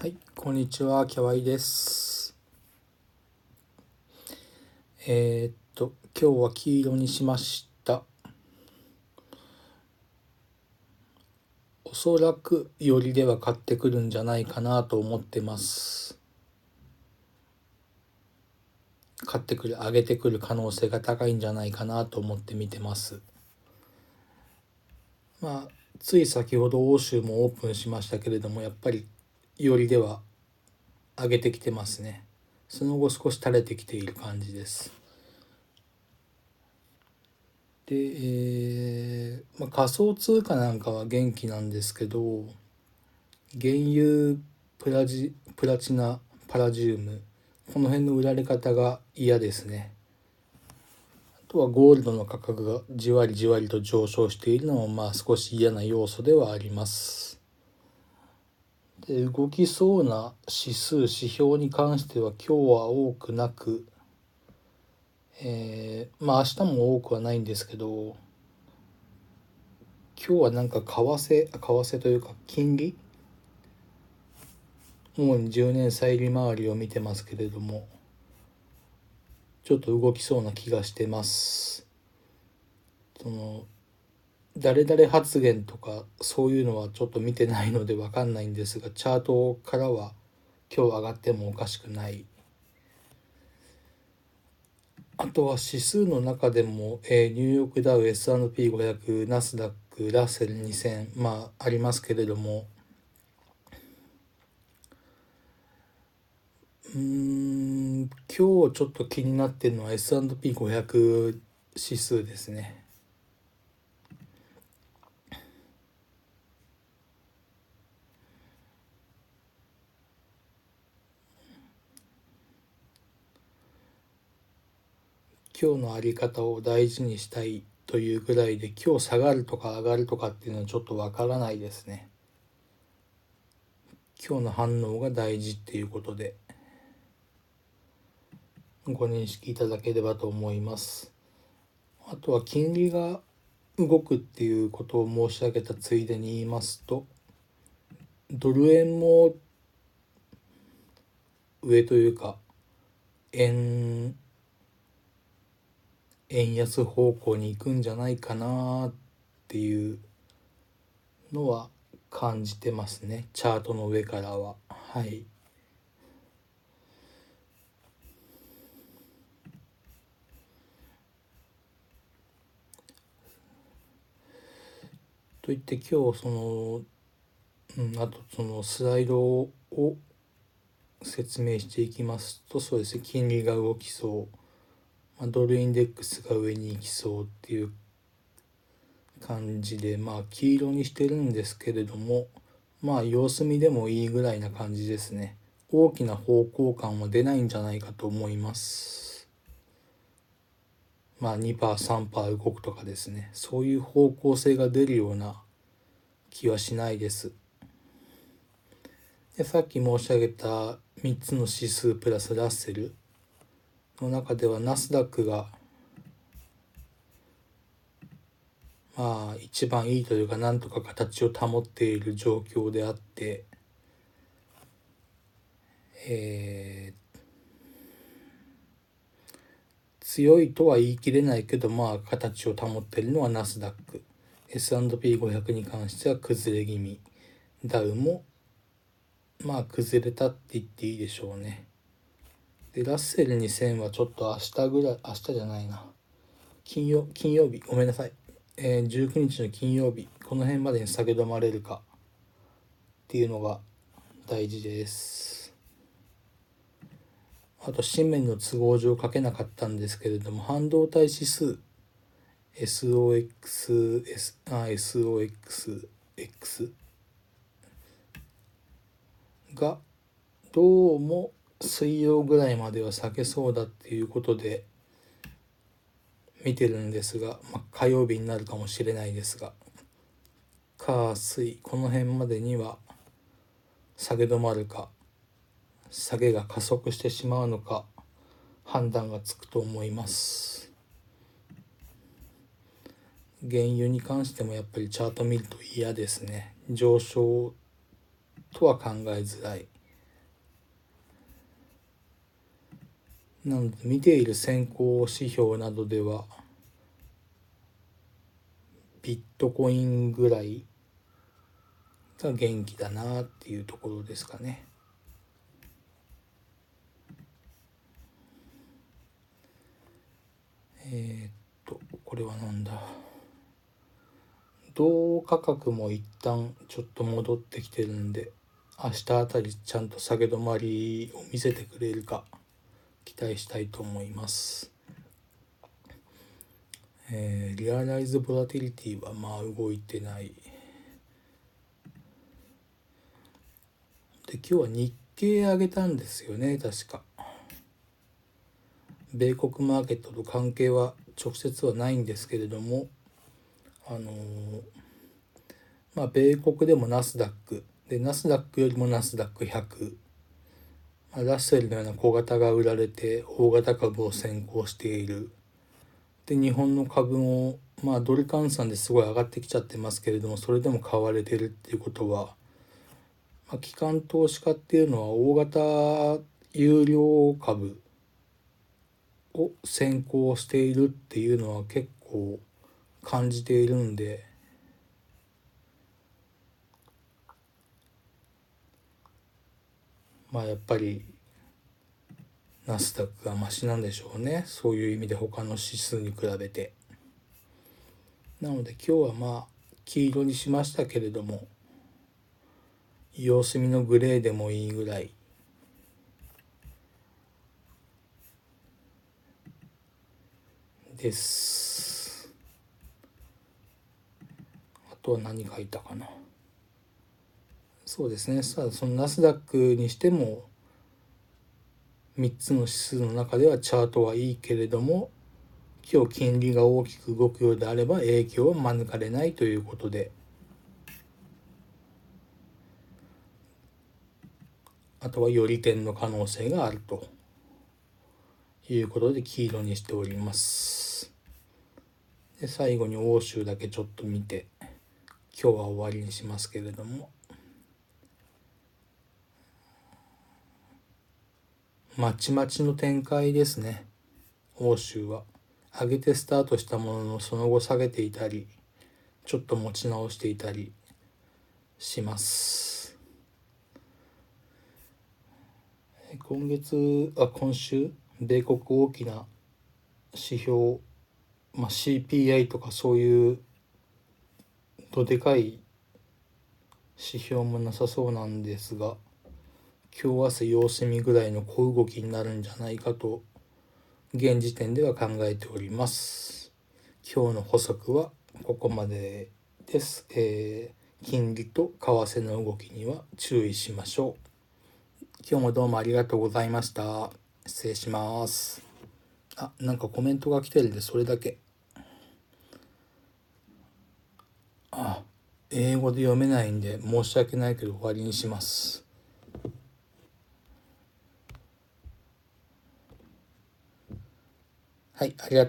はい、こんにちは、キャワイです。えーっと、今日は黄色にしました。おそらくよりでは買ってくるんじゃないかなと思ってます。買ってくる、上げてくる可能性が高いんじゃないかなと思って見てます。まあ、つい先ほど欧州もオープンしましたけれども、やっぱりよりでは上げてきてますね。その後少し垂れてきている感じです。で、えーまあ、仮想通貨なんかは元気なんですけど、原油プラジプラチナパラジウムこの辺の売られ方が嫌ですね。あとはゴールドの価格がじわりじわりと上昇しているのもまあ少し嫌な要素ではあります。で動きそうな指数指標に関しては今日は多くなく、えー、まあ明日も多くはないんですけど今日はなんか為替為替というか金利？主に10年債利回りを見てますけれどもちょっと動きそうな気がしてます。その誰々発言とかそういうのはちょっと見てないので分かんないんですがチャートからは今日上がってもおかしくないあとは指数の中でも、えーニューヨークダウ S&P500 ナスダックラッセル2000まあありますけれどもうん今日ちょっと気になってるのは S&P500 指数ですね。今日のあり方を大事にしたいというぐらいで今日下がるとか上がるとかっていうのはちょっとわからないですね。今日の反応が大事っていうことでご認識いただければと思います。あとは金利が動くっていうことを申し上げたついでに言いますとドル円も上というか円円安方向に行くんじゃないかなっていうのは感じてますね。チャートの上からは。はい。といって今日その、うん、あとそのスライドを説明していきますとそうですね。金利が動きそう、ドルインデックスが上に行きそうっていう感じでまあ黄色にしてるんですけれどもまあ様子見でもいいぐらいな感じですね。大きな方向感は出ないんじゃないかと思います。まあ 2%3% 動くとかですね。そういう方向性が出るような気はしないです。でさっき申し上げた3つの指数プラスラッセル。の中ではナスダックがまあ一番いいというかなんとか形を保っている状況であってえ、強いとは言い切れないけどまあ形を保っているのはナスダック S&P500 に関しては崩れ気味ダウもまあ崩れたって言っていいでしょうね。でラッセル2000はちょっと明日ぐらい明日じゃないな。金曜金曜日ごめんなさい、えー、19日の金曜日この辺までに下げ止まれるか。っていうのが大事です。あと新面の都合上書けなかったんですけれども半導体指数 SOX S あ SOXX がどうも水曜ぐらいまでは避けそうだっていうことで見てるんですが、まあ、火曜日になるかもしれないですが火水この辺までには下げ止まるか下げが加速してしまうのか判断がつくと思います。原油に関してもやっぱりチャート見ると嫌ですね。上昇とは考えづらい。なので見ている先行指標などではビットコインぐらいが元気だなっていうところですかね。えー、っとこれは何だ？銅価格も一旦ちょっと戻ってきてるんで明日あたりちゃんと下げ止まりを見せてくれるか期待したいと思います。えー、リアライズボラティリティはまあ動いてない。で今日は日経上げたんですよね確か。米国マーケットと関係は直接はないんですけれどもあのー、まあ米国でもナスダックでナスダックよりもナスダック100、ラッセルのような小型が売られて大型株を先行している。で日本の株もまあドル換算ですごい上がってきちゃってますけれどもそれでも買われてるっていうことは、まあ、機関投資家っていうのは大型有料株を先行しているっていうのは結構感じているんでまあやっぱりナスダックがマシなんでしょうね。そういう意味で他の指数に比べて。なので今日はまあ黄色にしましたけれども様子見のグレーでもいいぐらい。です。あとは何書いたかな。そうですね。さあそのナスダックにしても3つの指数の中ではチャートはいいけれども今日金利が大きく動くようであれば影響は免れないということで。あとはより点の可能性があるということで黄色にしております。で最後に欧州だけちょっと見て今日は終わりにしますけれども。まちまちの展開ですね。欧州は。上げてスタートしたもののその後下げていたりちょっと持ち直していたりします。今月あ今週米国大きな指標、まあ、CPI とかそういうどでかい指標もなさそうなんですが今日明日様子見ぐらいの小動きになるんじゃないかと現時点では考えております。今日の補足はここまでです、えー、金利と為替の動きには注意しましょう。今日もどうもありがとうございました。失礼します。あなんかコメントが来てるんでそれだけ。あ英語で読めないんで申し訳ないけど終わりにします。はい、ありがとう。